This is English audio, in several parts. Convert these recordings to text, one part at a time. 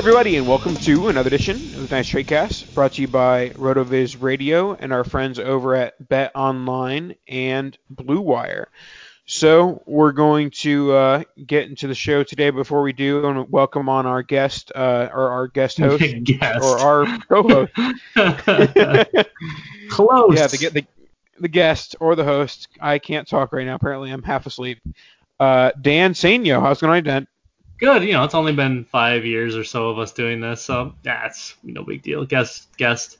Everybody, and welcome to another edition of the Nice Tradecast, brought to you by RotoViz Radio and our friends over at Bet Online and Blue Wire. So we're going to uh, get into the show today. Before we do, I want to welcome on our guest, uh, or our guest host, guest. or our co-host. Close. yeah, the, the the guest or the host. I can't talk right now. Apparently, I'm half asleep. Uh, Dan Sainio, how's it going, Dan? Good. You know, it's only been five years or so of us doing this, so that's no big deal. Guest, guest.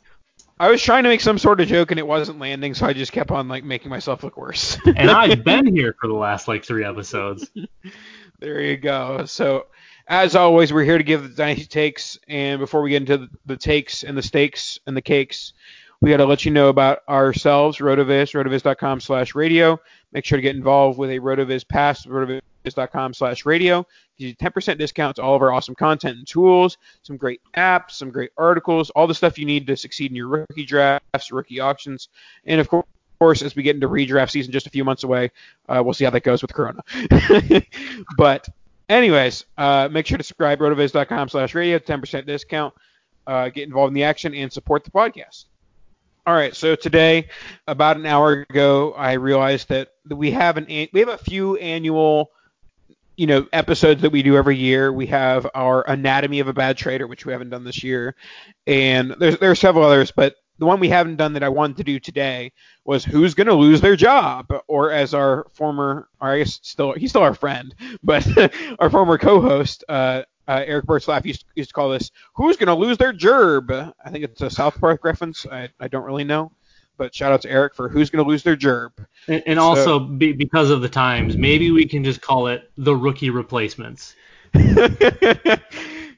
I was trying to make some sort of joke and it wasn't landing, so I just kept on like making myself look worse. and I've been here for the last like three episodes. there you go. So, as always, we're here to give the dynasty takes, and before we get into the, the takes and the stakes and the cakes, we got to let you know about ourselves, Rotoviz, rotoviz.com slash radio. Make sure to get involved with a Rotoviz pass, rotoviz.com slash radio. Gives you 10% discount to all of our awesome content and tools, some great apps, some great articles, all the stuff you need to succeed in your rookie drafts, rookie auctions, and of course, course, as we get into redraft season just a few months away, uh, we'll see how that goes with Corona. but anyways, uh, make sure to subscribe, rotoviz.com slash radio, 10% discount. Uh, get involved in the action and support the podcast. All right, so today, about an hour ago, I realized that we have an we have a few annual, you know, episodes that we do every year. We have our Anatomy of a Bad Trader, which we haven't done this year, and there's there are several others, but the one we haven't done that I wanted to do today was who's going to lose their job, or as our former, or I guess still he's still our friend, but our former co-host uh, uh, Eric Bertzlaff used, used to call this "Who's going to lose their jerb?" I think it's a South Park reference. I, I don't really know, but shout out to Eric for "Who's going to lose their jerb?" And, and so, also be, because of the times, maybe we can just call it the rookie replacements.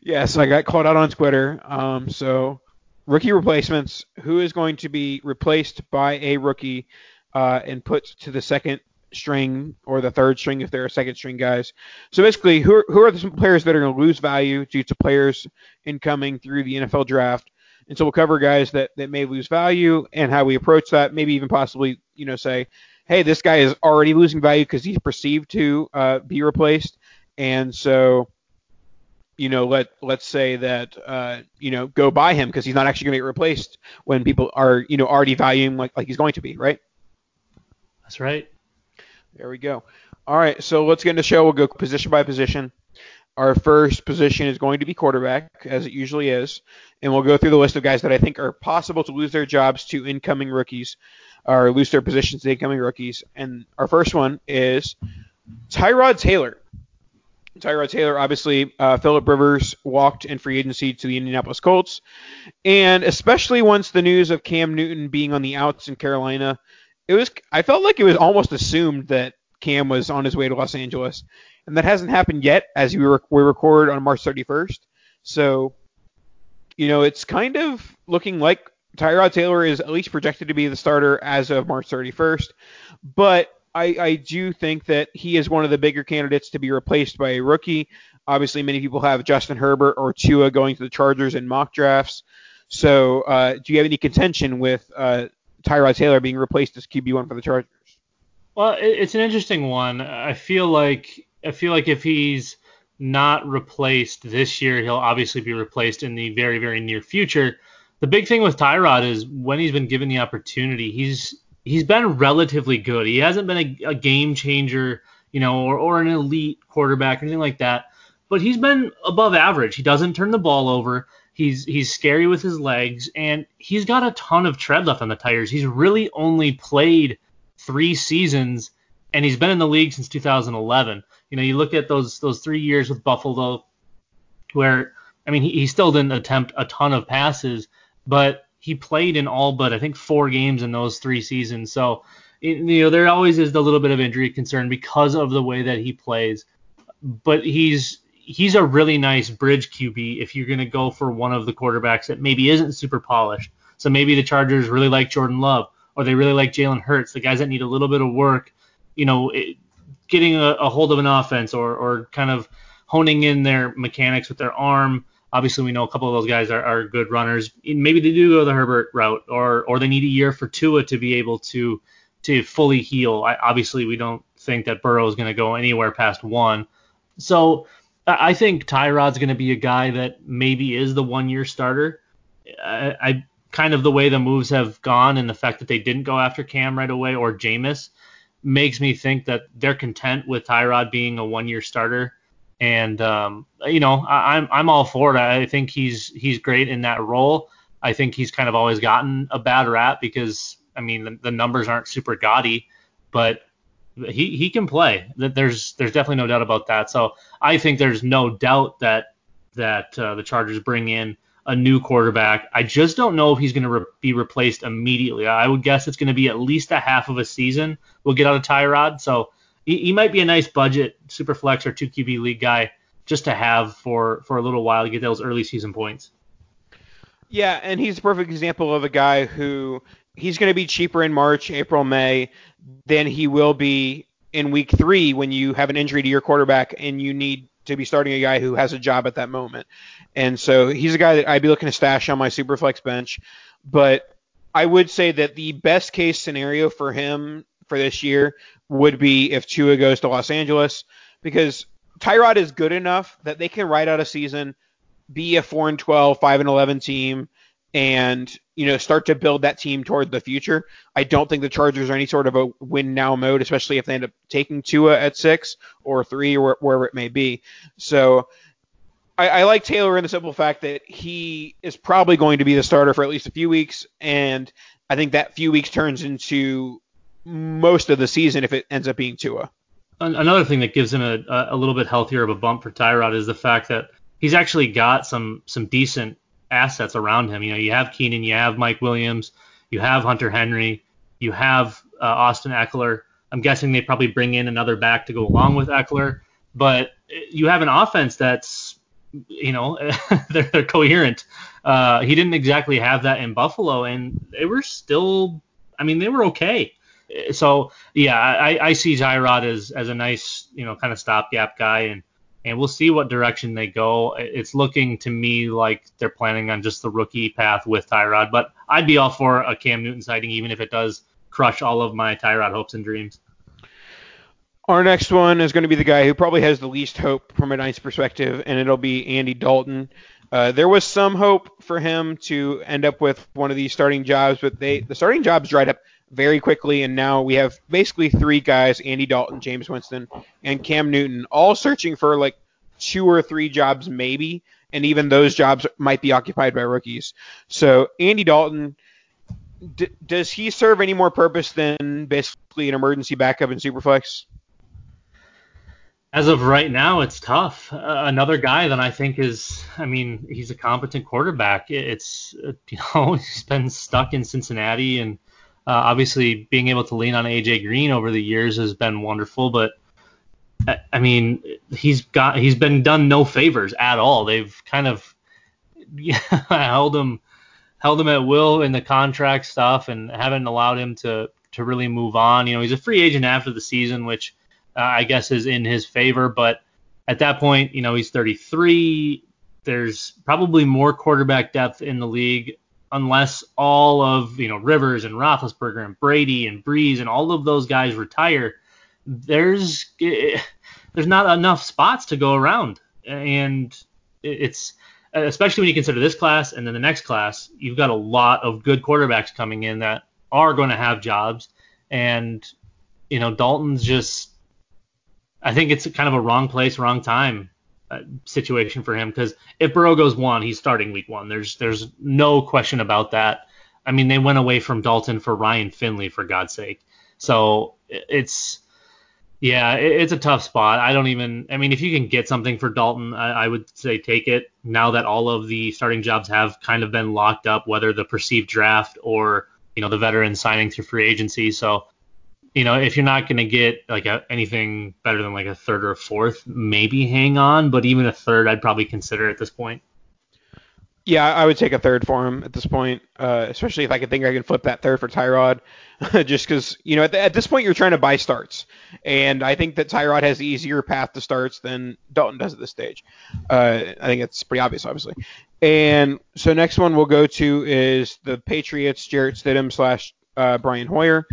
yes, I got called out on Twitter. Um, so rookie replacements. Who is going to be replaced by a rookie uh, and put to the second string or the third string if there are second string guys. So basically, who are, who are the players that are going to lose value due to players incoming through the NFL draft? And so we'll cover guys that, that may lose value and how we approach that. Maybe even possibly, you know, say, hey, this guy is already losing value because he's perceived to uh, be replaced, and so. You know, let let's say that uh, you know go buy him because he's not actually going to get replaced when people are you know already valuing like like he's going to be, right? That's right. There we go. All right, so let's get into the show. We'll go position by position. Our first position is going to be quarterback, as it usually is, and we'll go through the list of guys that I think are possible to lose their jobs to incoming rookies, or lose their positions to incoming rookies. And our first one is Tyrod Taylor. Tyrod Taylor, obviously, uh, Philip Rivers walked in free agency to the Indianapolis Colts, and especially once the news of Cam Newton being on the outs in Carolina it was I felt like it was almost assumed that Cam was on his way to Los Angeles, and that hasn't happened yet as we, we record on March 31st. So, you know, it's kind of looking like Tyrod Taylor is at least projected to be the starter as of March 31st, but I, I do think that he is one of the bigger candidates to be replaced by a rookie. Obviously, many people have Justin Herbert or Tua going to the Chargers in mock drafts. So, uh, do you have any contention with uh, Tyrod Taylor being replaced as QB one for the Chargers? Well, it's an interesting one. I feel like I feel like if he's not replaced this year, he'll obviously be replaced in the very very near future. The big thing with Tyrod is when he's been given the opportunity, he's he's been relatively good. He hasn't been a, a game changer, you know, or, or an elite quarterback or anything like that. But he's been above average. He doesn't turn the ball over. He's he's scary with his legs, and he's got a ton of tread left on the tires. He's really only played three seasons, and he's been in the league since 2011. You know, you look at those those three years with Buffalo, where I mean, he, he still didn't attempt a ton of passes, but he played in all but I think four games in those three seasons. So it, you know, there always is the little bit of injury concern because of the way that he plays. But he's he's a really nice bridge QB if you're going to go for one of the quarterbacks that maybe isn't super polished. So maybe the Chargers really like Jordan Love or they really like Jalen Hurts, the guys that need a little bit of work, you know, it, getting a, a, hold of an offense or, or kind of honing in their mechanics with their arm. Obviously, we know a couple of those guys are, are good runners. Maybe they do go the Herbert route, or or they need a year for Tua to be able to to fully heal. I, obviously, we don't think that Burrow is going to go anywhere past one. So I think Tyrod's going to be a guy that maybe is the one year starter. I, I, kind of the way the moves have gone and the fact that they didn't go after Cam right away or Jameis makes me think that they're content with Tyrod being a one year starter. And um, you know, I, I'm I'm all for it. I think he's he's great in that role. I think he's kind of always gotten a bad rap because I mean the, the numbers aren't super gaudy, but he he can play. There's there's definitely no doubt about that. So I think there's no doubt that that uh, the Chargers bring in a new quarterback. I just don't know if he's going to re- be replaced immediately. I would guess it's going to be at least a half of a season. We'll get out of Tyrod. So he, he might be a nice budget super flex or two QB league guy just to have for for a little while to get those early season points. Yeah, and he's a perfect example of a guy who he's going to be cheaper in March, April, May than he will be in week three when you have an injury to your quarterback and you need to be starting a guy who has a job at that moment. And so he's a guy that I'd be looking to stash on my Superflex bench. But I would say that the best case scenario for him for this year would be if Tua goes to Los Angeles because Tyrod is good enough that they can ride out a season, be a 4 and 12, 5 and 11 team, and you know start to build that team toward the future. I don't think the Chargers are any sort of a win now mode, especially if they end up taking Tua at six or three or wherever it may be. So I, I like Taylor in the simple fact that he is probably going to be the starter for at least a few weeks, and I think that few weeks turns into most of the season if it ends up being Tua. Another thing that gives him a, a little bit healthier of a bump for Tyrod is the fact that he's actually got some some decent assets around him. You know, you have Keenan, you have Mike Williams, you have Hunter Henry, you have uh, Austin Ekeler. I'm guessing they probably bring in another back to go along with Ekeler, but you have an offense that's, you know, they're, they're coherent. Uh, he didn't exactly have that in Buffalo, and they were still, I mean, they were okay. So yeah, I, I see Tyrod as as a nice, you know, kind of stopgap guy, and and we'll see what direction they go. It's looking to me like they're planning on just the rookie path with Tyrod, but I'd be all for a Cam Newton sighting, even if it does crush all of my Tyrod hopes and dreams. Our next one is going to be the guy who probably has the least hope from a Knights perspective, and it'll be Andy Dalton. Uh, there was some hope for him to end up with one of these starting jobs, but they the starting jobs dried up very quickly, and now we have basically three guys: Andy Dalton, Jameis Winston, and Cam Newton, all searching for like two or three jobs, maybe, and even those jobs might be occupied by rookies. So Andy Dalton, d- does he serve any more purpose than basically an emergency backup in Superflex? As of right now, it's tough. Uh, another guy that I think is, I mean, he's a competent quarterback. It's, you know, he's been stuck in Cincinnati and uh, obviously, being able to lean on AJ Green over the years has been wonderful, but I mean, he's got he's been done no favors at all. They've kind of yeah, held him held him at will in the contract stuff and haven't allowed him to to really move on. You know, he's a free agent after the season, which uh, I guess is in his favor, but at that point, you know, he's 33. There's probably more quarterback depth in the league unless all of you know Rivers and Roethlisberger and Brady and Brees and all of those guys retire, there's eh, there's not enough spots to go around, and it's especially when you consider this class and then the next class, you've got a lot of good quarterbacks coming in that are going to have jobs, and you know Dalton's just I think it's kind of a wrong place, wrong time Uh, situation for him because if Burrow goes one, he's starting week one. There's there's no question about that. I mean, they went away from Dalton for Ryan Finley for God's sake. So it's yeah, it's a tough spot. I don't even. I mean, if you can get something for Dalton, I, I, would say take it. Now that all of the starting jobs have kind of been locked up, whether the perceived draft or you know the veteran signing through free agency. So, you know, if you're not going to get like a, anything better than like a third or a fourth, maybe hang on. But even a third, I'd probably consider at this point. Yeah, I would take a third for him at this point, uh, especially if I could think I can flip that third for Tyrod, just because you know at, the, at, this point you're trying to buy starts, and I think that Tyrod has the easier path to starts than Dalton does at this stage. Uh, I think it's pretty obvious, obviously. And so next one we'll go to is the Patriots, Jarrett Stidham slash uh, Brian Hoyer.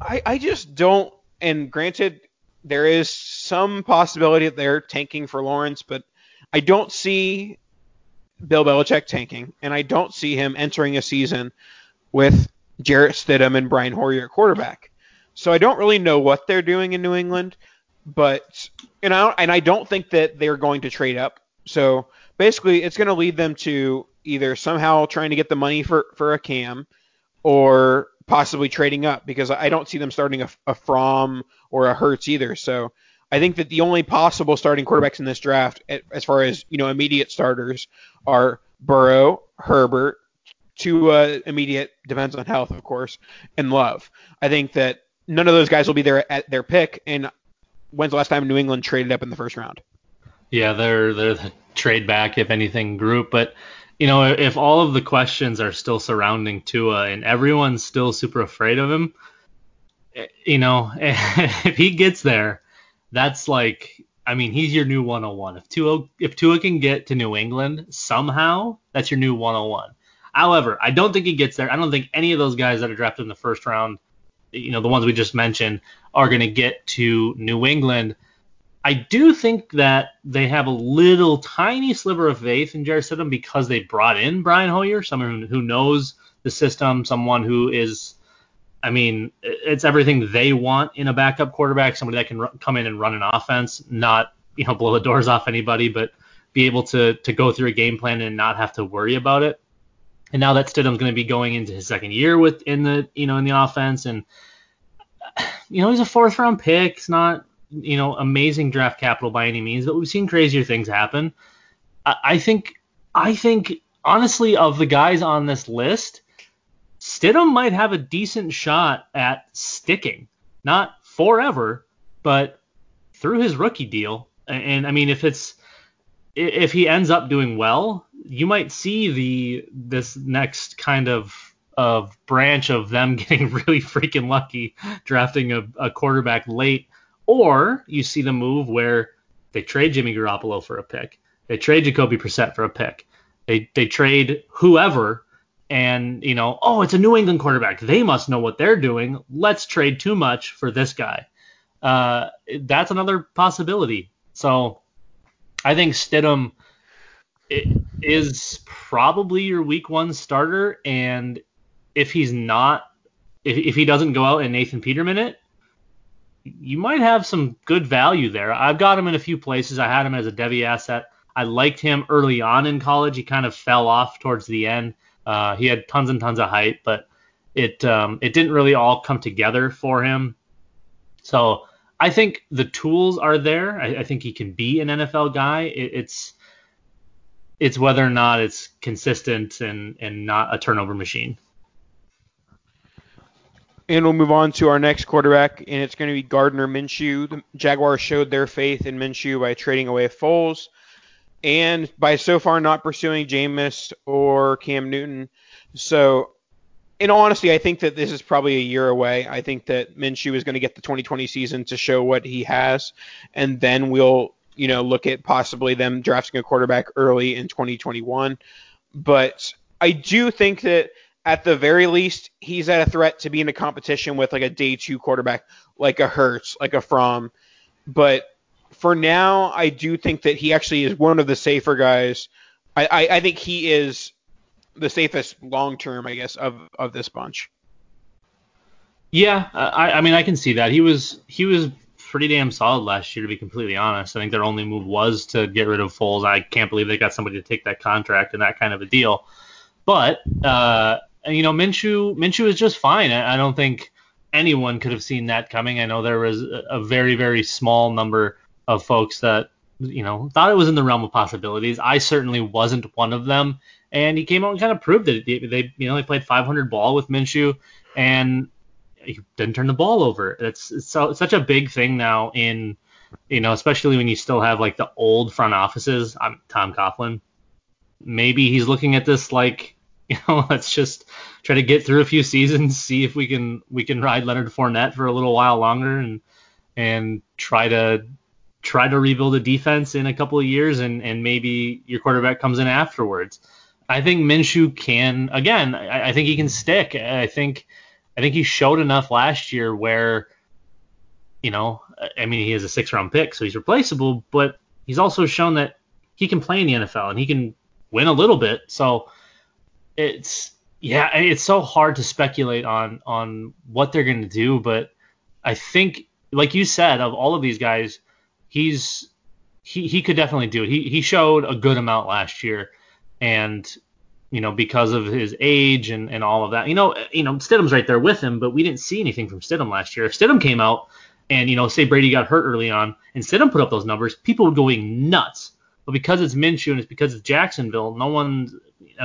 I, I just don't, and granted there is some possibility that they're tanking for Lawrence, but I don't see Bill Belichick tanking, and I don't see him entering a season with Jarrett Stidham and Brian Hoyer at quarterback. So I don't really know what they're doing in New England, but and I and I don't think that they're going to trade up. So basically, it's going to lead them to either somehow trying to get the money for for a Cam, or possibly trading up because I don't see them starting a, a Fromm or a Hurts either. So I think that the only possible starting quarterbacks in this draft, as far as you know, immediate starters, are Burrow, Herbert, two uh, immediate depends on health, of course, and Love. I think that none of those guys will be there at their pick. And when's the last time New England traded up in the first round? Yeah, they're they're the trade back if anything group, but you know if all of the questions are still surrounding Tua and everyone's still super afraid of him, eh, you know if he gets there that's like I mean, he's your new 101. If Tua if Tua can get to New England somehow, that's your new 101. However, I don't think he gets there. I don't think any of those guys that are drafted in the first round, you know, the ones we just mentioned, are going to get to New England. I do think that they have a little tiny sliver of faith in Jarrett Stidham because they brought in Brian Hoyer, someone who knows the system, someone who is I mean, it's everything they want in a backup quarterback, somebody that can r- come in and run an offense, not you know blow the doors off anybody, but be able to to go through a game plan and not have to worry about it. And now that Stidham's going to be going into his second year with in the you know in the offense, and you know he's a fourth round pick. It's not you know amazing draft capital by any means, but we've seen crazier things happen. I, I think I think honestly of the guys on this list Stidham might have a decent shot at sticking, not forever, but through his rookie deal. And, and I mean, if it's if he ends up doing well, you might see the this next kind of of branch of them getting really freaking lucky drafting a, a quarterback late, or you see the move where they trade Jimmy Garoppolo for a pick, they trade Jacoby Brissett for a pick, they they trade whoever and you know, oh, it's a New England quarterback. They must know what they're doing. Let's trade too much for this guy. Uh, that's another possibility. So I think Stidham is probably your week one starter, and if he's not, if, if he doesn't go out and Nathan Peterman it, you might have some good value there. I've got him in a few places. I had him as a Devy asset. I liked him early on in college. He kind of fell off towards the end. Uh, he had tons and tons of height, but it um, it didn't really all come together for him. So I think the tools are there. I, I think he can be an NFL guy. It, it's it's whether or not it's consistent and and not a turnover machine. And we'll move on to our next quarterback, and it's going to be Gardner Minshew. The Jaguars showed their faith in Minshew by trading away Foles and by so far not pursuing Jameis or Cam Newton. So, in all honesty, I think that this is probably a year away. I think that Minshew is going to get the 2020 season to show what he has, and then we'll, you know, look at possibly them drafting a quarterback early in 2021. But I do think that at the very least, he's at a threat to be in a competition with like a day two quarterback, like a Hurts, like a Fromm. But for now, I do think that he actually is one of the safer guys. I, I, I think he is the safest long term, I guess, of, of this bunch. Yeah, I, I mean, I can see that. He was he was pretty damn solid last year, to be completely honest. I think their only move was to get rid of Foles. I can't believe they got somebody to take that contract and that kind of a deal. But uh, you know, Minshew Minshew is just fine. I, I don't think anyone could have seen that coming. I know there was a, a very very small number of folks that you know thought it was in the realm of possibilities. I certainly wasn't one of them, and he came out and kind of proved it. They, they you know they played 500 ball with Minshew, and he didn't turn the ball over. It's, it's, so, it's such a big thing now in you know especially when you still have like the old front offices. I'm Tom Coughlin. Maybe he's looking at this like you know let's just try to get through a few seasons, see if we can we can ride Leonard Fournette for a little while longer and and try to try to rebuild a defense in a couple of years and and maybe your quarterback comes in afterwards. I think Minshew can again. I, I think he can stick. I think I think he showed enough last year where, you know, I mean he has a six round pick, so he's replaceable, but he's also shown that he can play in the NFL and he can win a little bit. So it's yeah, it's so hard to speculate on on what they're going to do, but I think, like you said, of all of these guys, he's he he could definitely do it. He he showed a good amount last year, and you know because of his age and and all of that. You know you know Stidham's right there with him, but we didn't see anything from Stidham last year. If Stidham came out and you know say Brady got hurt early on and Stidham put up those numbers, people would going nuts. But because it's Minshew and it's because it's Jacksonville, no one's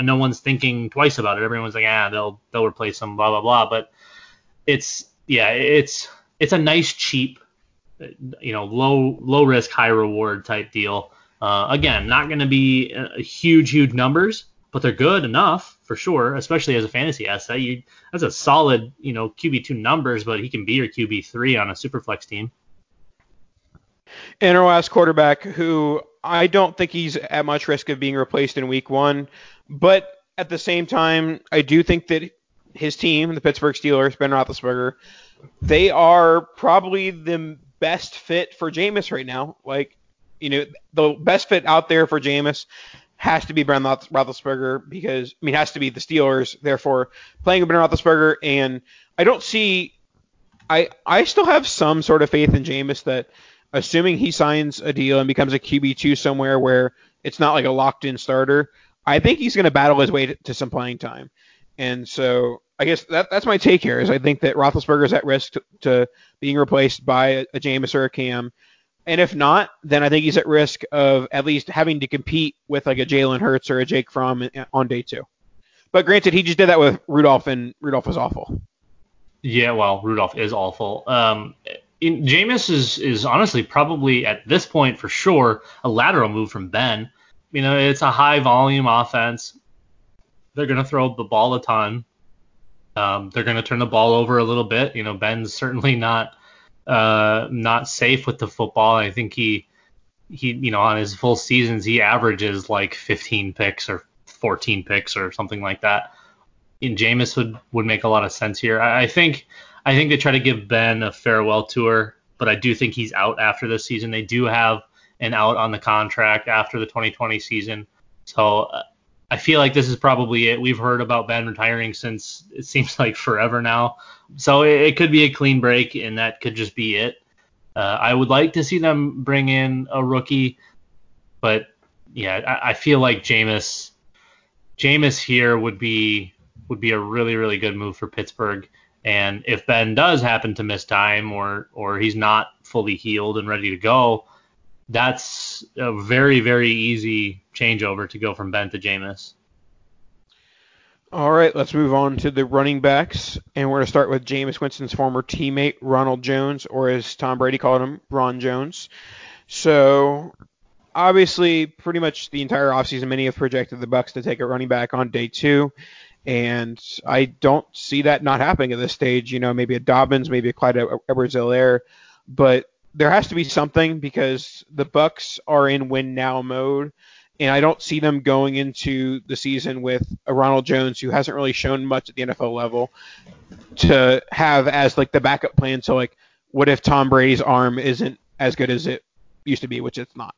no one's thinking twice about it. Everyone's like, ah, they'll they'll replace him, blah blah blah. But it's yeah, it's it's a nice cheap, you know, low low risk high reward type deal. Uh, again, not going to be a huge huge numbers, but they're good enough for sure, especially as a fantasy asset. You that's a solid you know QB two numbers, but he can be your QB three on a super flex team. And our last quarterback, who I don't think he's at much risk of being replaced in week one, but at the same time, I do think that his team, the Pittsburgh Steelers, Ben Roethlisberger, they are probably the best fit for Jameis right now. Like, you know, the best fit out there for Jameis has to be Ben Roethlisberger because, I mean, has to be the Steelers. Therefore, playing with Ben Roethlisberger, and I don't see, I I still have some sort of faith in Jameis that – assuming he signs a deal and becomes a QB2 somewhere where it's not like a locked in starter, I think he's going to battle his way to, to, some playing time. And so I guess that, that's my take here is I think that Roethlisberger is at risk to, to being replaced by a, a Jameis or a Cam. And if not, then I think he's at risk of at least having to compete with like a Jalen Hurts or a Jake Fromm on day two. But granted, he just did that with Rudolph, and Rudolph was awful. Yeah, well, Rudolph is awful. Um, in, Jameis is is honestly probably at this point for sure a lateral move from Ben. You know, it's a high volume offense. They're to throw the ball a ton. Um, they're to turn the ball over a little bit. You know, Ben's certainly not uh, not safe with the football. I think he he you know on his full seasons he averages like 15 picks or 14 picks or something like that. And Jameis would would make a lot of sense here. I, I think I think they try to give Ben a farewell tour, but I do think he's out after this season. They do have an out on the contract after the 2020 season. So uh, I feel like this is probably it. We've heard about Ben retiring since it seems like forever now. So it, it could be a clean break, and that could just be it. Uh, I would like to see them bring in a rookie, but yeah, I, I feel like Jameis, Jameis here would be would be a really really good move for Pittsburgh. And if Ben does happen to miss time or or he's not fully healed and ready to go, that's a very very easy changeover to go from Ben to Jameis. All right, let's move on to the running backs, and we're going to start with Jameis Winston's former teammate Ronald Jones, or as Tom Brady called him, Ron Jones. So obviously, pretty much the entire offseason, many have projected the Bucs to take a running back on day two. And I don't see that not happening at this stage. You know, maybe a Dobbins, maybe a Clyde Edwards-Helaire, but there has to be something because the Bucs are in win now mode, and I don't see them going into the season with a Ronald Jones who hasn't really shown much at the NFL level to have as like the backup plan. So like, what if Tom Brady's arm isn't as good as it used to be, which it's not.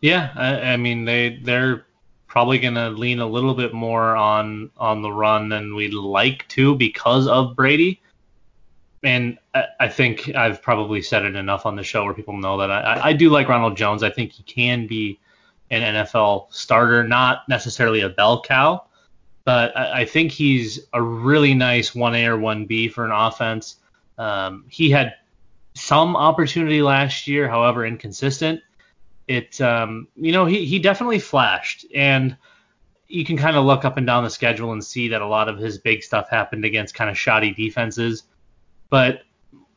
Yeah, I, I mean they they're probably going to lean a little bit more on on the run than we'd like to because of Brady. and I, think I've probably said it enough on the show where people know that I, I do like Ronald Jones. I think he can be an NFL starter, not necessarily a bell cow, but I, I think he's a really nice 1A or 1B for an offense. Um, he had some opportunity last year, however inconsistent. It, um, you know, he, he definitely flashed, and you can kind of look up and down the schedule and see that a lot of his big stuff happened against kind of shoddy defenses. But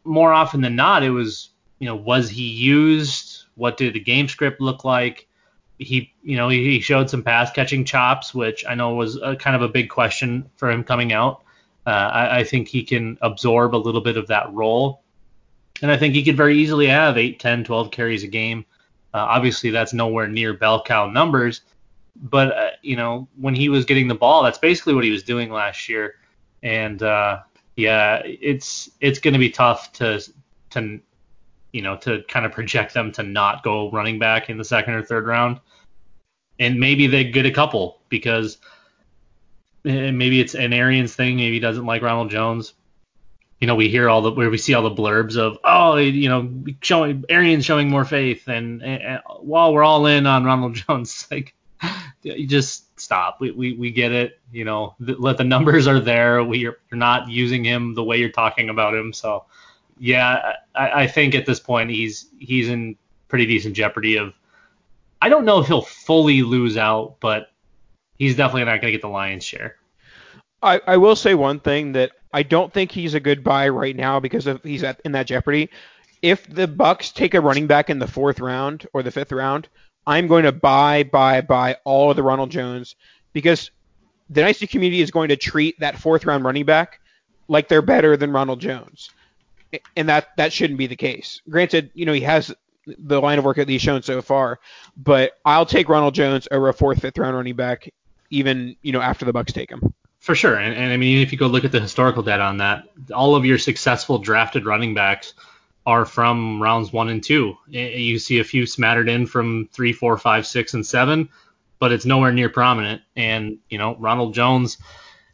more often than not, it was, you know, was he used? What did the game script look like? He, you know, he showed some pass catching chops, which I know was a, kind of a big question for him coming out. Uh, I, I think he can absorb a little bit of that role. And I think he could very easily have 8, 10, 12 carries a game. Uh, obviously, that's nowhere near bell cow numbers. But, uh, you know, when he was getting the ball, that's basically what he was doing last year. And, uh, yeah, it's it's going to be tough to to you know to kind of project them to not go running back in the second or third round, and maybe they get a couple because eh, maybe it's an Arians thing. Maybe he doesn't like Ronald Jones. You know, we hear all the where we see all the blurbs of oh, you know, showing Arians showing more faith, and, and while we're all in on Ronald Jones, like you just stop. We, we, we get it. You know, let the numbers are there. We you're not using him the way you're talking about him. So, yeah, I, I think at this point he's he's in pretty decent jeopardy of. I don't know if he'll fully lose out, but he's definitely not going to get the lion's share. I, I will say one thing that I don't think he's a good buy right now because of he's at, in that jeopardy. If the Bucs take a running back in the fourth round or the fifth round, I'm going to buy, buy, buy all of the Ronald Jones because the Dynasty community is going to treat that fourth round running back like they're better than Ronald Jones. And that that shouldn't be the case. Granted, you know, he has the line of work that he's shown so far, but I'll take Ronald Jones over a fourth, fifth round running back, even, you know, after the Bucs take him. For sure. And, and I mean, if you go look at the historical data on that, all of your successful drafted running backs – are from rounds one and two. You see a few smattered in from three, four, five, six, and seven, but it's nowhere near prominent. And you know, Ronald Jones,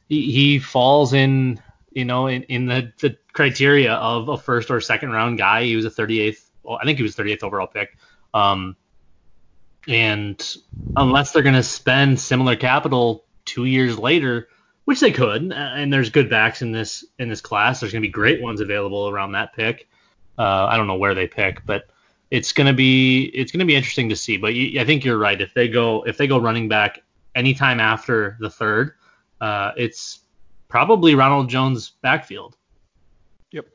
he, he falls in, you know, in, in the, the criteria of a first or second round guy. He was a 38th, well, I think he was 38th overall pick. Um, and unless they're going to spend similar capital two years later, which they could, and there's good backs in this in this class. There's going to be great ones available around that pick. Uh, I don't know where they pick, but it's gonna be it's gonna be interesting to see. But you, I think you're right. If they go if they go running back anytime after the third, uh, it's probably Ronald Jones' backfield. Yep.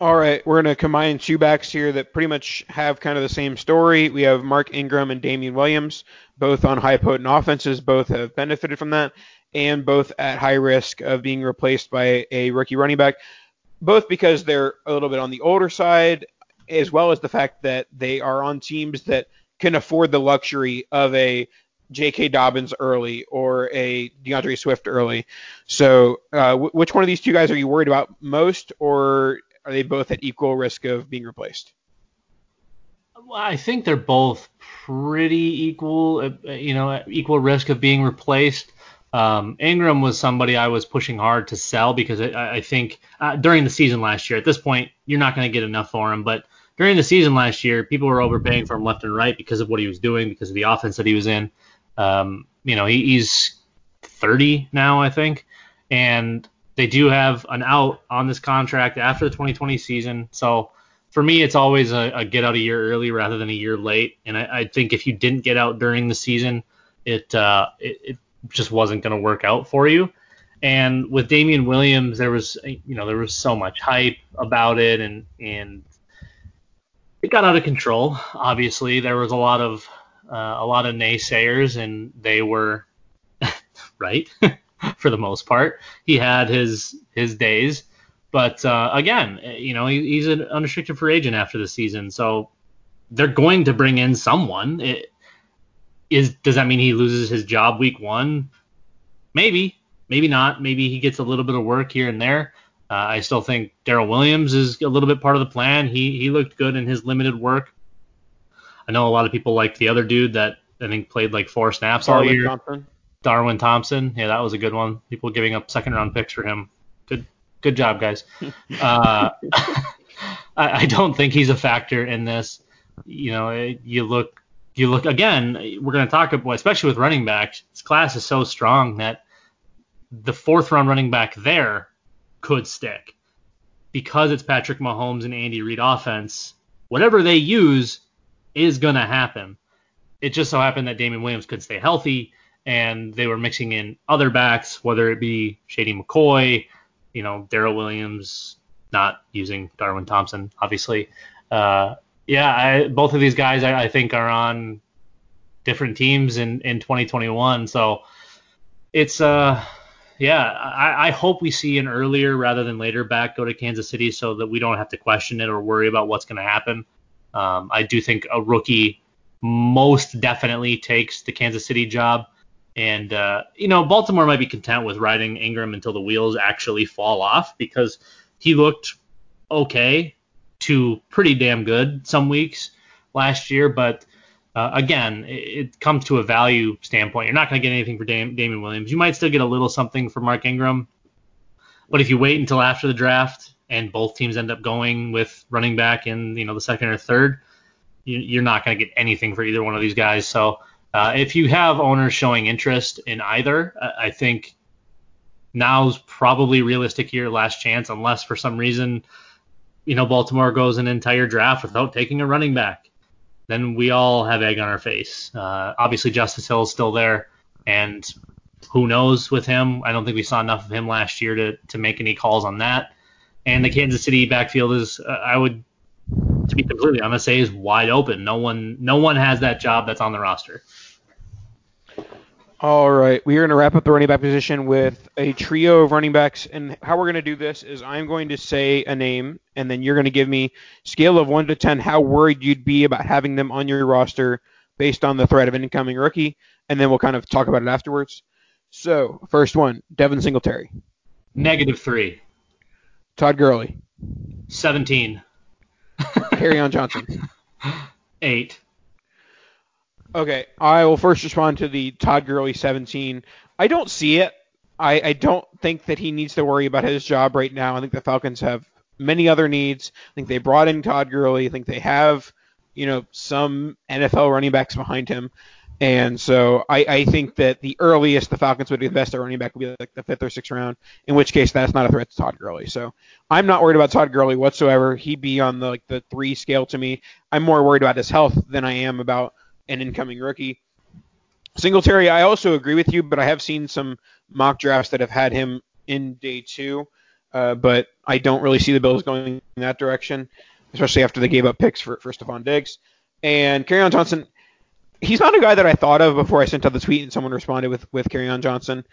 All right, we're going to combine two backs here that pretty much have kind of the same story. We have Mark Ingram and Damien Williams, both on high potent offenses. Both have benefited from that, and both at high risk of being replaced by a rookie running back both because they're a little bit on the older side, as well as the fact that they are on teams that can afford the luxury of a J.K. Dobbins early or a D'Andre Swift early. So, uh, w- which one of these two guys are you worried about most, or are they both at equal risk of being replaced? Well, I think they're both pretty equal, uh, you know, equal risk of being replaced. Um, Ingram was somebody I was pushing hard to sell because I, I think uh, during the season last year, at this point, you're not going to get enough for him. But during the season last year, people were overpaying for him left and right because of what he was doing, because of the offense that he was in. Um, you know, he, he's 30 now, I think, and they do have an out on this contract after the 2020 season. So for me, it's always a, a get out a year early rather than a year late. And I, I think if you didn't get out during the season, it, uh, it, it just wasn't going to work out for you. And with Damien Williams, there was you know there was so much hype about it, and and it got out of control. Obviously, there was a lot of uh, a lot of naysayers, and they were right for the most part. He had his his days, but uh, again, you know, he, he's an unrestricted free agent after the season, so they're going to bring in someone. It, is does that mean he loses his job week one? Maybe, maybe not. Maybe he gets a little bit of work here and there. Uh, I still think Darrel Williams is a little bit part of the plan. He he looked good in his limited work. I know a lot of people like the other dude that I think played like four snaps Darwin all year. Thompson. Darwin Thompson. Yeah, that was a good one. People giving up second round picks for him. Good Good job, guys. Uh, I, I don't think he's a factor in this. You know, you look you look again. We're going to talk about, especially with running backs. This class is so strong that the fourth round running back there could stick because it's Patrick Mahomes and Andy Reid offense. Whatever they use is going to happen. It just so happened that Damien Williams could stay healthy and they were mixing in other backs, whether it be Shady McCoy, you know, Darrel Williams, not using Darwin Thompson, obviously. Uh, yeah, I, both of these guys I, I, think are on different teams in, in 2021. So it's uh yeah, I, I hope we see an earlier rather than later back go to Kansas City so that we don't have to question it or worry about what's going to happen. Um, I do think a rookie most definitely takes the Kansas City job. And, uh, you know, Baltimore might be content with riding Ingram until the wheels actually fall off because he looked okay to pretty damn good some weeks last year. But uh, again, it, it, comes to a value standpoint. You're not going to get anything for Dam- Williams. You might still get a little something for Mark Ingram. But if you wait until after the draft and both teams end up going with running back in you know the second or third, you, are not going to get anything for either one of these guys. So uh, if you have owners showing interest in either, I think now's probably realistic year, last chance, unless for some reason, you know, Baltimore goes an entire draft without taking a running back. Then we all have egg on our face. Uh, obviously, Justice Hill is still there, and who knows with him? I don't think we saw enough of him last year to to make any calls on that. And the Kansas City backfield is, uh, I would to be completely honest, say is wide open. No one, no one has that job that's on the roster. All right, we are going to wrap up the running back position with a trio of running backs, and how we're going to do this is I'm going to say a name, and then you're going to give me scale of one to ten how worried you'd be about having them on your roster based on the threat of an incoming rookie, and then we'll kind of talk about it afterwards. So, first one, Devin Singletary. Negative three. Todd Gurley. Seventeen. Kerryon Johnson. Eight. Okay, I will first respond to the Todd Gurley 17. I don't see it. I, I don't think that he needs to worry about his job right now. I think the Falcons have many other needs. I think they brought in Todd Gurley. I think they have, you know, some NFL running backs behind him. And so I, I think that the earliest the Falcons would invest a running back would be like the fifth or sixth round, in which case that's not a threat to Todd Gurley. So I'm not worried about Todd Gurley whatsoever. He'd be on the like the three scale to me. I'm more worried about his health than I am about an incoming rookie. Singletary, I also agree with you, but I have seen some mock drafts that have had him in day two, uh, but I don't really see the Bills going in that direction, especially after they gave up picks for, for Stefon Diggs. And Kerryon Johnson, he's not a guy that I thought of before I sent out the tweet and someone responded with with Kerryon Johnson.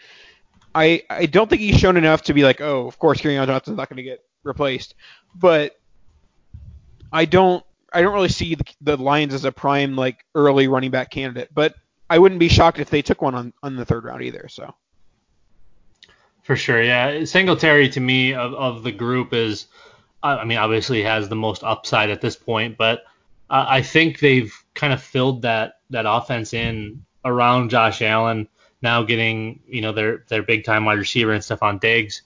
I I don't think he's shown enough to be like, oh, of course Kerryon Johnson's not going to get replaced, but I don't I don't really see the, the Lions as a prime like early running back candidate, but I wouldn't be shocked if they took one on on the third round either. So. For sure, yeah. Singletary to me of, of the group is, I mean, obviously has the most upside at this point, but uh, I think they've kind of filled that that offense in around Josh Allen. Now getting you know their their big time wide receiver and Stefon Diggs.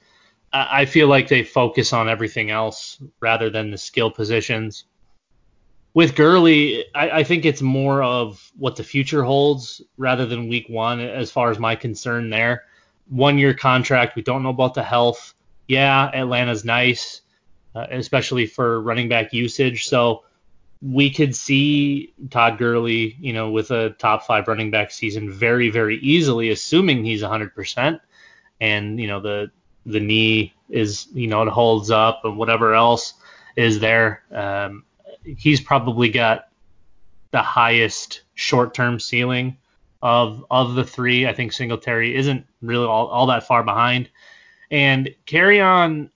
I, I feel like they focus on everything else rather than the skill positions with Gurley, I, I, think it's more of what the future holds rather than week one, as far as my concern there. One year contract, we don't know about the health. Yeah, Atlanta's nice, uh, especially for running back usage. So we could see Todd Gurley, you know, with a top five running back season very, very easily, assuming he's 100%. And, you know, the the knee is, you know, it holds up and whatever else is there. Um, he's probably got the highest short-term ceiling of of the three. I think Singletary isn't really all, all that far behind. And Kerryon,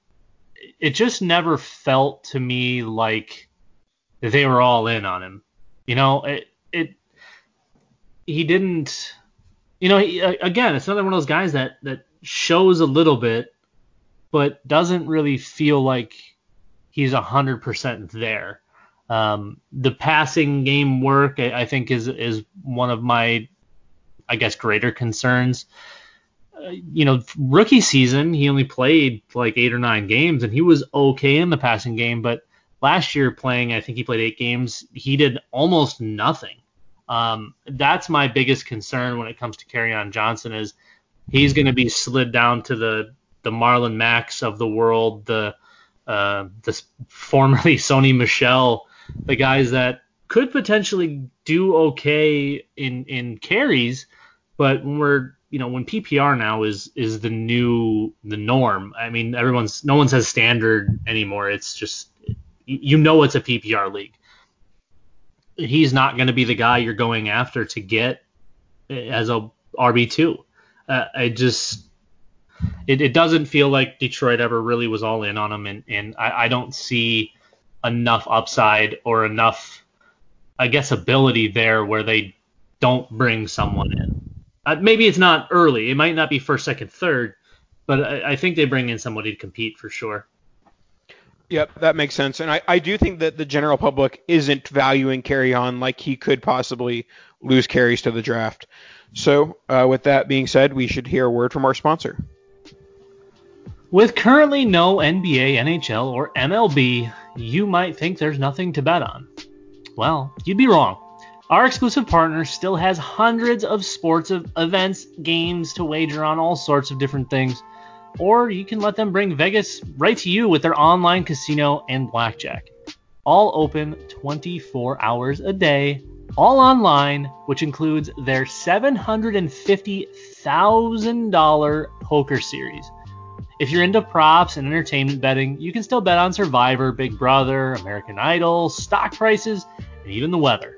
it just never felt to me like they were all in on him. You know, it it he didn't. You know, he, again, it's another one of those guys that that shows a little bit, but doesn't really feel like he's hundred percent there. Um, the passing game work, I, I, think, is is one of my, I guess, greater concerns. uh, you know, rookie season, he only played like eight or nine games, and he was okay in the passing game. But last year, playing, I think he played eight games, he did almost nothing. Um, that's my biggest concern when it comes to Kerryon Johnson is he's going to be slid down to the the Marlon Macks of the world, the uh, the formerly Sony Michel, the guys that could potentially do okay in in carries, but when we're you know when PPR now is is the new the norm. I mean everyone's no one says standard anymore. It's just you know it's a PPR league. He's not going to be the guy you're going after to get as a RB two. Uh, I just it, it doesn't feel like Detroit ever really was all in on him, and, and I, I don't see enough upside or enough, I guess, ability there where they don't bring someone in. Uh, maybe it's not early. It might not be first, second, third, but I, I think they bring in somebody to compete for sure. Yep, that makes sense. And I, I do think that the general public isn't valuing Kerryon like he could possibly lose carries to the draft. So, uh, with that being said, we should hear a word from our sponsor. With currently no NBA, NHL, or MLB, you might think there's nothing to bet on. Well, you'd be wrong. Our exclusive partner still has hundreds of sports events, games to wager on, all sorts of different things. Or you can let them bring Vegas right to you with their online casino and blackjack. All open 24 hours a day, all online, which includes their $750,000 poker series. If you're into props and entertainment betting, you can still bet on Survivor, Big Brother, American Idol, stock prices, and even the weather.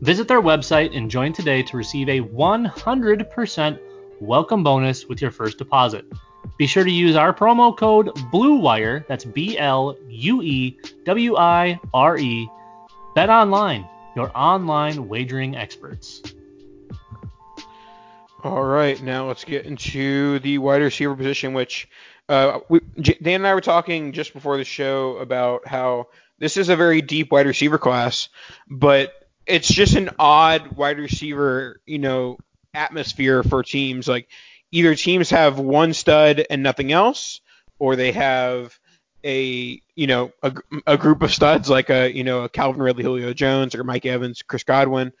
Visit their website and join today to receive a 100% welcome bonus with your first deposit. Be sure to use our promo code BLUEWIRE, that's B L U E W I R E. Bet online, your online wagering experts. All right, now let's get into the wide receiver position, which uh, we, Dan and I were talking just before the show about how this is a very deep wide receiver class, but it's just an odd wide receiver, you know, atmosphere for teams. Like either teams have one stud and nothing else, or they have a you know a, a group of studs like a you know a Calvin Ridley, Julio Jones, or Mike Evans, Chris Godwin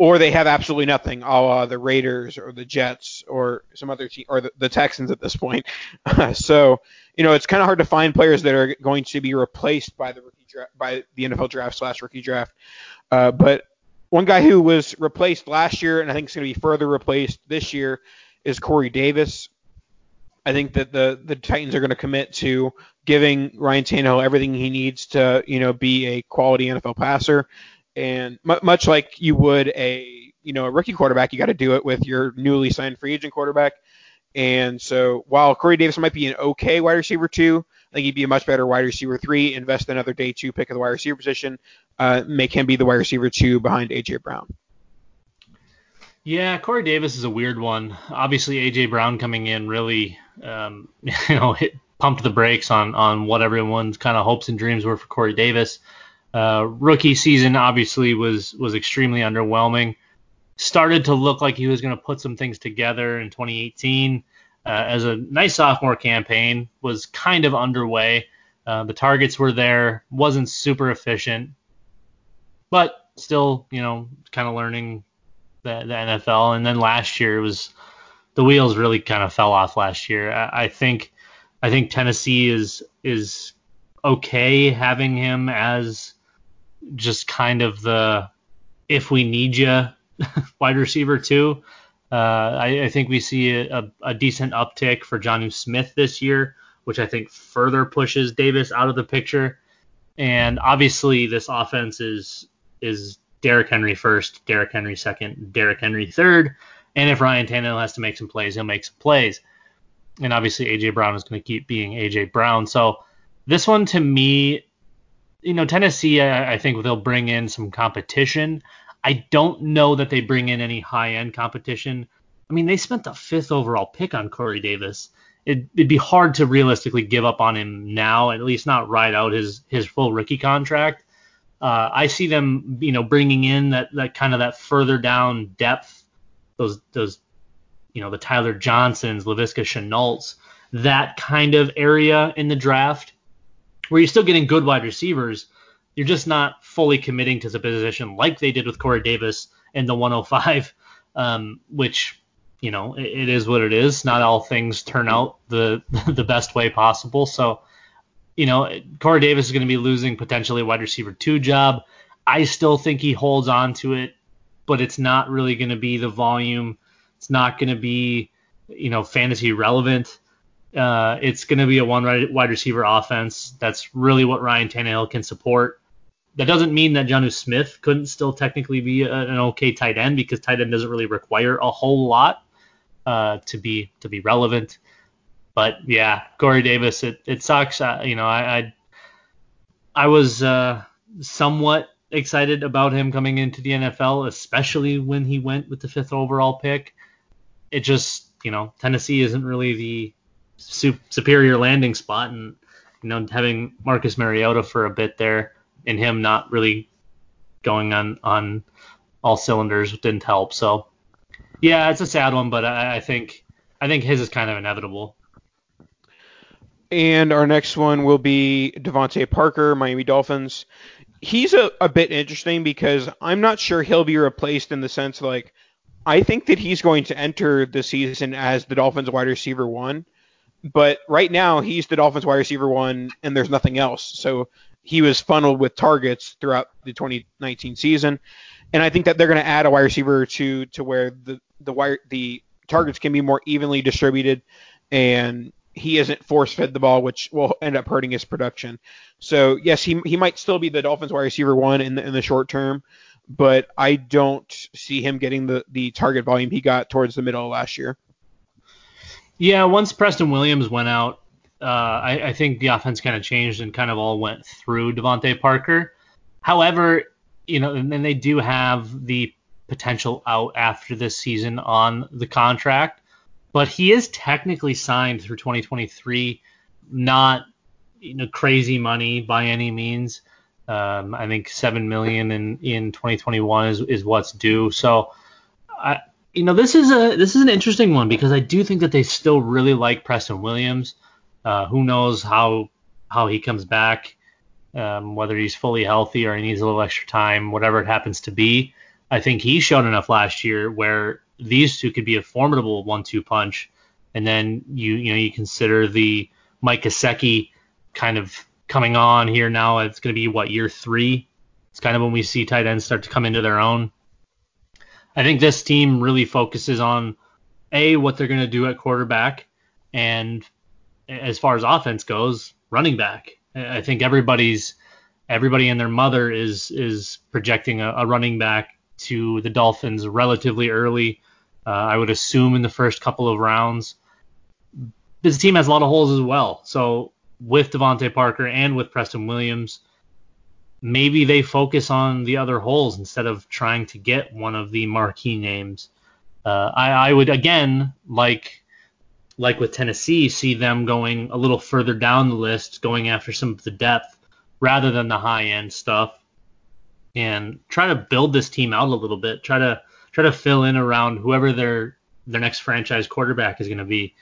or they have absolutely nothing, a la the Raiders or the Jets or some other team or the, the Texans at this point. so you know it's kind of hard to find players that are going to be replaced by the rookie draft, by the NFL draft slash rookie draft. Uh, but one guy who was replaced last year and I think is going to be further replaced this year is Corey Davis. I think that the the Titans are going to commit to giving Ryan Tannehill everything he needs to you know be a quality NFL passer and m- much like you would a you know a rookie quarterback, you got to do it with your newly signed free agent quarterback. And so while Corey Davis might be an okay wide receiver two, I think he'd be a much better wide receiver three. Invest another day two pick of the wide receiver position, uh, make him be the wide receiver two behind AJ Brown. Yeah, Corey Davis is a weird one. Obviously, AJ Brown coming in really, um, you know, hit, pumped the brakes on on what everyone's kind of hopes and dreams were for Corey Davis. Uh, rookie season obviously was was extremely underwhelming. Started to look like he was going to put some things together in 2018 uh, as a nice sophomore campaign was kind of underway. Uh, the targets were there, wasn't super efficient, but still, you know, kind of learning the, the NFL. And then last year it was the wheels really kind of fell off last year. I, I think I think Tennessee is is okay having him as just kind of the if we need you wide receiver too. Uh, I, I, think we see a, a, decent uptick for Jonnu Smith this year, which I think further pushes Davis out of the picture. And obviously, this offense is is Derrick Henry first, Derrick Henry second, Derrick Henry third. And if Ryan Tannehill has to make some plays, he'll make some plays. And obviously, AJ Brown is going to keep being AJ Brown. So this one to me you know, Tennessee, I, I think they'll bring in some competition. I don't know that they bring in any high end competition. I mean, they spent the fifth overall pick on Corey Davis. It, would be hard to realistically give up on him now, at least not ride out his his full rookie contract. Uh, I see them, you know, bringing in that that kind of that further down depth, those those you know, the Tyler Johnsons, Laviska Shenaults, that kind of area in the draft where you're still getting good wide receivers. You're just not fully committing to the position like they did with Corey Davis in the 105, um, which, you know, it, it is what it is. Not all things turn out the the best way possible. So, you know, Corey Davis is going to be losing potentially a wide receiver two job. I still think he holds on to it, but it's not really going to be the volume. It's not going to be, you know, fantasy relevant. Uh, it's going to be a one wide receiver offense. That's really what Ryan Tannehill can support. That doesn't mean that Jonnu Smith couldn't still technically be a, an okay tight end because tight end doesn't really require a whole lot uh, to be to be relevant. But yeah, Corey Davis, it, it sucks. Uh, you know, I I, I was uh, somewhat excited about him coming into the NFL, especially when he went with the fifth overall pick. It just, you know, Tennessee isn't really the su- superior landing spot, and you know, having Marcus Mariota for a bit there and him not really going on on all cylinders didn't help. So yeah, it's a sad one, but I, I think I think his is kind of inevitable. And our next one will be DeVante Parker, Miami Dolphins he's a, a bit interesting because I'm not sure he'll be replaced in the sense like I think that he's going to enter the season as the Dolphins wide receiver one, but right now he's the Dolphins wide receiver one and there's nothing else. So he was funneled with targets throughout the 2019 season, and I think that they're going to add a wide receiver to to where the the wire the targets can be more evenly distributed and he isn't force fed the ball, which will end up hurting his production. So yes, he he might still be the Dolphins wide receiver one in the in the short term, but I don't see him getting the the target volume he got towards the middle of last year. Yeah, once Preston Williams went out, uh, I, I, think the offense kind of changed and kind of all went through DeVante Parker. However, you know, and then they do have the potential out after this season on the contract but he is technically signed through 2023, not you know crazy money by any means. Um, I think seven million in in 2021 is is what's due. So, I you know this is a this is an interesting one because I do think that they still really like Preston Williams. Uh, who knows how how he comes back, um, whether he's fully healthy or he needs a little extra time, whatever it happens to be. I think he showed enough last year where these two could be a formidable one-two punch. And then you you know you consider the Mike Gesicki kind of coming on here now. It's going to be what year three. It's kind of when we see tight ends start to come into their own. I think this team really focuses on a what they're going to do at quarterback, and as far as offense goes, running back. I think everybody's everybody and their mother is is projecting a, a running back to the Dolphins relatively early. Uh, I would assume in the first couple of rounds. This team has a lot of holes as well. So with DeVante Parker and with Preston Williams, maybe they focus on the other holes instead of trying to get one of the marquee names. Uh, I, I would again like like with Tennessee see them going a little further down the list, going after some of the depth rather than the high end stuff, and try to build this team out a little bit. Try to try to fill in around whoever their their next franchise quarterback is going to be,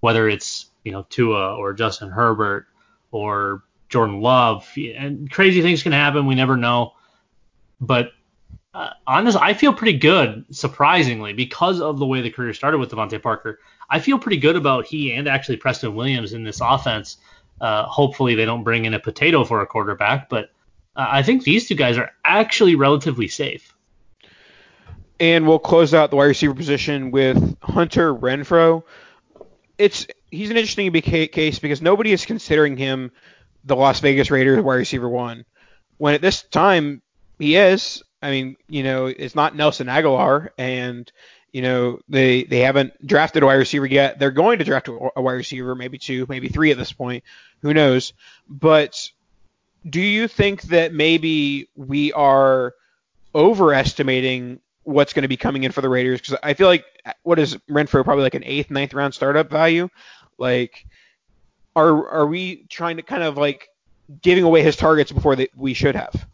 whether it's you know Tua or Justin Herbert or Jordan Love. And crazy things can happen. We never know. But uh, honestly, I feel pretty good, surprisingly, because of the way the career started with DeVante Parker. I feel pretty good about he and actually Preston Williams in this offense. Uh, hopefully, they don't bring in a potato for a quarterback, but uh, I think these two guys are actually relatively safe. And we'll close out the wide receiver position with Hunter Renfrow. It's he's an interesting case because nobody is considering him the Las Vegas Raiders wide receiver one. When at this time he is. I mean, you know, it's not Nelson Agholor, and you know they they haven't drafted a wide receiver yet. They're going to draft a wide receiver, maybe two, maybe three at this point. Who knows? But do you think that maybe we are overestimating what's going to be coming in for the Raiders because I feel like what is Renfrow probably like an eighth, ninth round startup value. Like, are are we trying to kind of like giving away his targets before that we should have?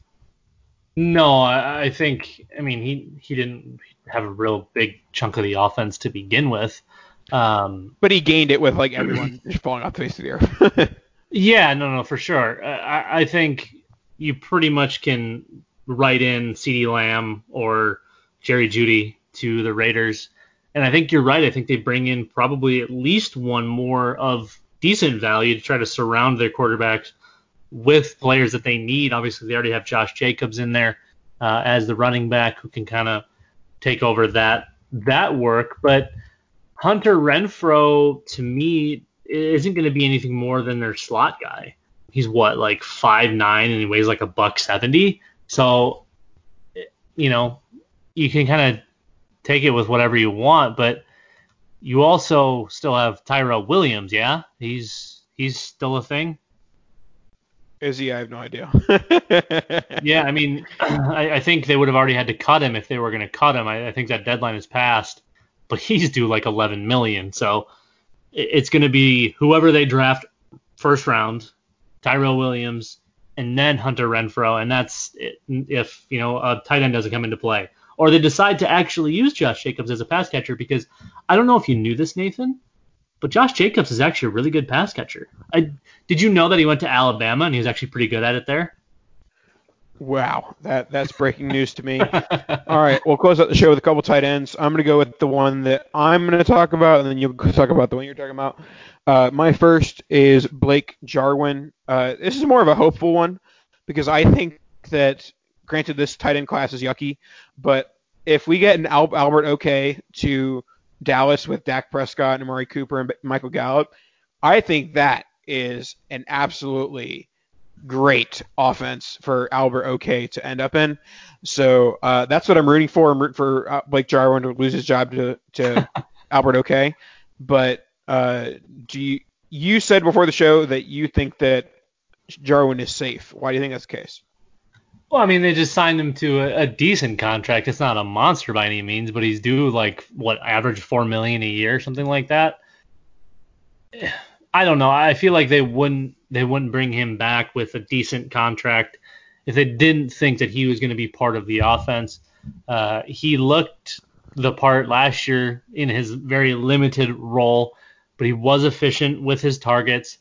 No, I, I think I mean he he didn't have a real big chunk of the offense to begin with. Um, but he gained it with like everyone just falling off the face of the earth. yeah, no, no, for sure. I, I think you pretty much can write in CeeDee Lamb or Jerry Jeudy to the Raiders. And I think you're right. I think they bring in probably at least one more of decent value to try to surround their quarterbacks with players that they need. Obviously, they already have Josh Jacobs in there uh, as the running back who can kind of take over that that work. But Hunter Renfrow, to me, isn't going to be anything more than their slot guy. He's what like five nine and he weighs like a buck seventy. So, you know, you can kind of take it with whatever you want, but you also still have Tyrell Williams, yeah? He's he's still a thing. Is he? I have no idea. yeah, I mean, I, I, think they would have already had to cut him if they were going to cut him. I, I, think that deadline is passed, but he's due like 11 million. So it, it's going to be whoever they draft first round, Tyrell Williams, and then Hunter Renfrow, and that's if you know a tight end doesn't come into play, or they decide to actually use Josh Jacobs as a pass catcher because I don't know if you knew this, Nathan, but Josh Jacobs is actually a really good pass catcher. I did you know that he went to Alabama and he was actually pretty good at it there? Wow, that that's breaking news to me. All right, we'll close out the show with a couple tight ends. I'm gonna go with the one that I'm gonna talk about, and then you'll talk about the one you're talking about. Uh, my first is Blake Jarwin. Uh, this is more of a hopeful one because I think that, granted, this tight end class is yucky, but if we get an Al- Albert OK to Dallas with Dak Prescott and Amari Cooper and Michael Gallup, I think that is an absolutely great offense for Albert OK to end up in. So uh, that's what I'm rooting for. I'm rooting for uh, Blake Jarwin to lose his job to, to Albert OK. But uh, do you, you said before the show that you think that Jarwin is safe. Why do you think that's the case? Well, I mean, they just signed him to a, a, decent contract. It's not a monster by any means, but he's due like what average four million a year, something like that. I don't know. I feel like they wouldn't they wouldn't bring him back with a decent contract if they didn't think that he was going to be part of the offense. Uh, he looked the part last year in his very limited role, but he was efficient with his targets.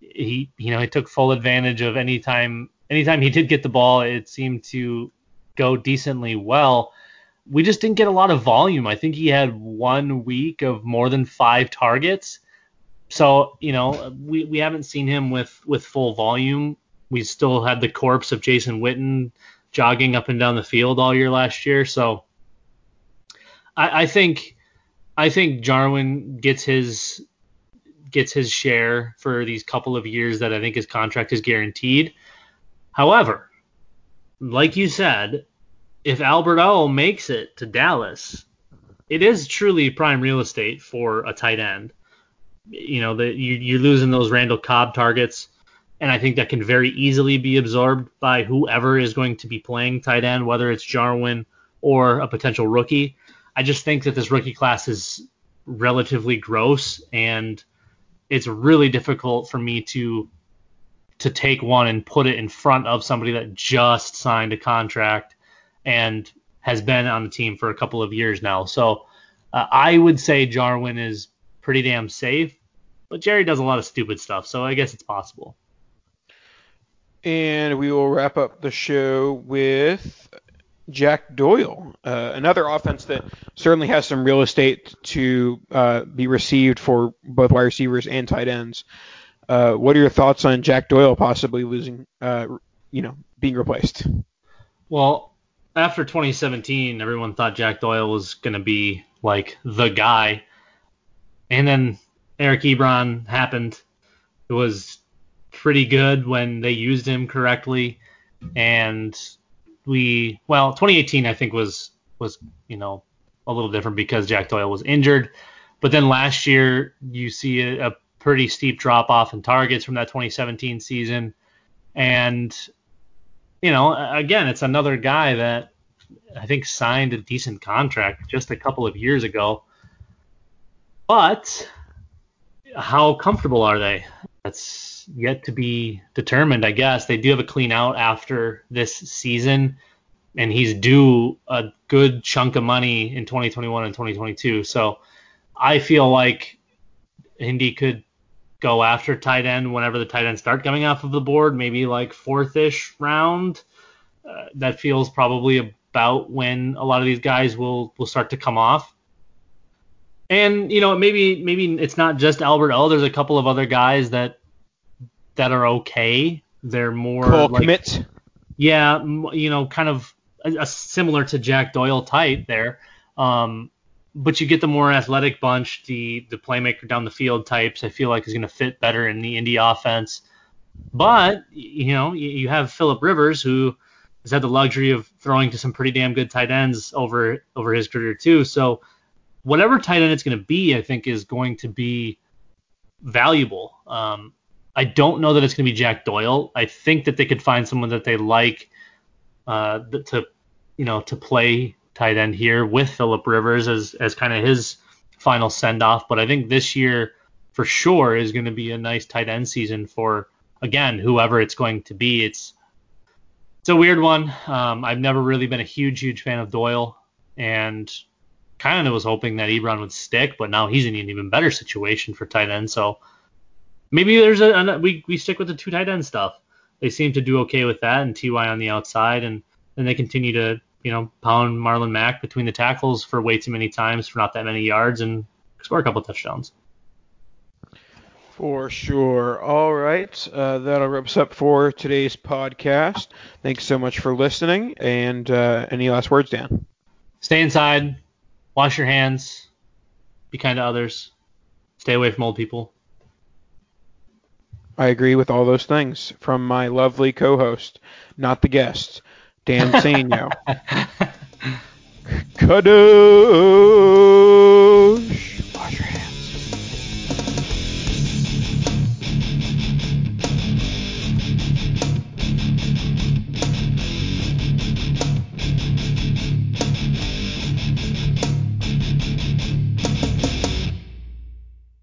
He you know he took full advantage of any time anytime he did get the ball, it seemed to go decently well. We just didn't get a lot of volume. I think he had one week of more than five targets. So, you know, we, we haven't seen him with, with full volume. We still had the corpse of Jason Witten jogging up and down the field all year last year. So I, I think I think Jarwin gets his gets his share for these couple of years that I think his contract is guaranteed. However, like you said, if Albert O makes it to Dallas, it is truly prime real estate for a tight end. You know, that you, you're losing those Randall Cobb targets, and I think that can very easily be absorbed by whoever is going to be playing tight end, whether it's Jarwin or a potential rookie. I just think that this rookie class is relatively gross, and it's really difficult for me to to take one and put it in front of somebody that just signed a contract and has been on the team for a couple of years now. So uh, I would say Jarwin is pretty damn safe, but Jerry does a lot of stupid stuff, so I guess it's possible. And we will wrap up the show with Jack Doyle, uh, another offense that certainly has some real estate to uh, be received for both wide receivers and tight ends. Uh, what are your thoughts on Jack Doyle possibly losing, uh, you know, being replaced? Well, after 2017, everyone thought Jack Doyle was going to be like the guy, and then Eric Ebron happened. It was pretty good when they used him correctly, and we well 2018 I think was was you know a little different because Jack Doyle was injured, but then last year you see a, a pretty steep drop off in targets from that 2017 season. And, you know, again, it's another guy that I think signed a decent contract just a couple of years ago. But how comfortable are they? That's yet to be determined, I guess. They do have a clean out after this season. and he's due a good chunk of money in 2021 and 2022. So I feel like Indy could go after tight end whenever the tight ends start coming off of the board, maybe like fourth ish round. Uh, that feels probably about when a lot of these guys will will start to come off. And you know, maybe maybe it's not just Albert O. There's a couple of other guys that that are okay. They're more Cole like, Kmet. yeah, you know, kind of a, a similar to Jack Doyle type there. Um, but you get the more athletic bunch, the the playmaker down the field types. I feel like is going to fit better in the Indy offense. But you know, you, have Philip Rivers who has had the luxury of throwing to some pretty damn good tight ends over over his career too. So whatever tight end it's going to be, I think is going to be valuable. Um, I don't know that it's going to be Jack Doyle. I think that they could find someone that they like uh, to you know to play tight end here with Philip Rivers as as kind of his final send off. But I think this year for sure is going to be a nice tight end season for again whoever it's going to be. It's it's a weird one. Um, I've never really been a huge huge fan of Doyle and kind of was hoping that Ebron would stick, but now he's in an even better situation for tight end. So maybe there's a, a we we stick with the two tight end stuff. They seem to do okay with that, and Ty on the outside, and then they continue to you know pound Marlon Mack between the tackles for way too many times for not that many yards and score a couple touchdowns. For sure. All right. Uh, that'll wrap us up for today's podcast. Thanks so much for listening. And uh, any last words, Dan? Stay inside. Wash your hands. Be kind to others. Stay away from old people. I agree with all those things from my lovely co-host, not the guest, Dan Sainio. Kadosh.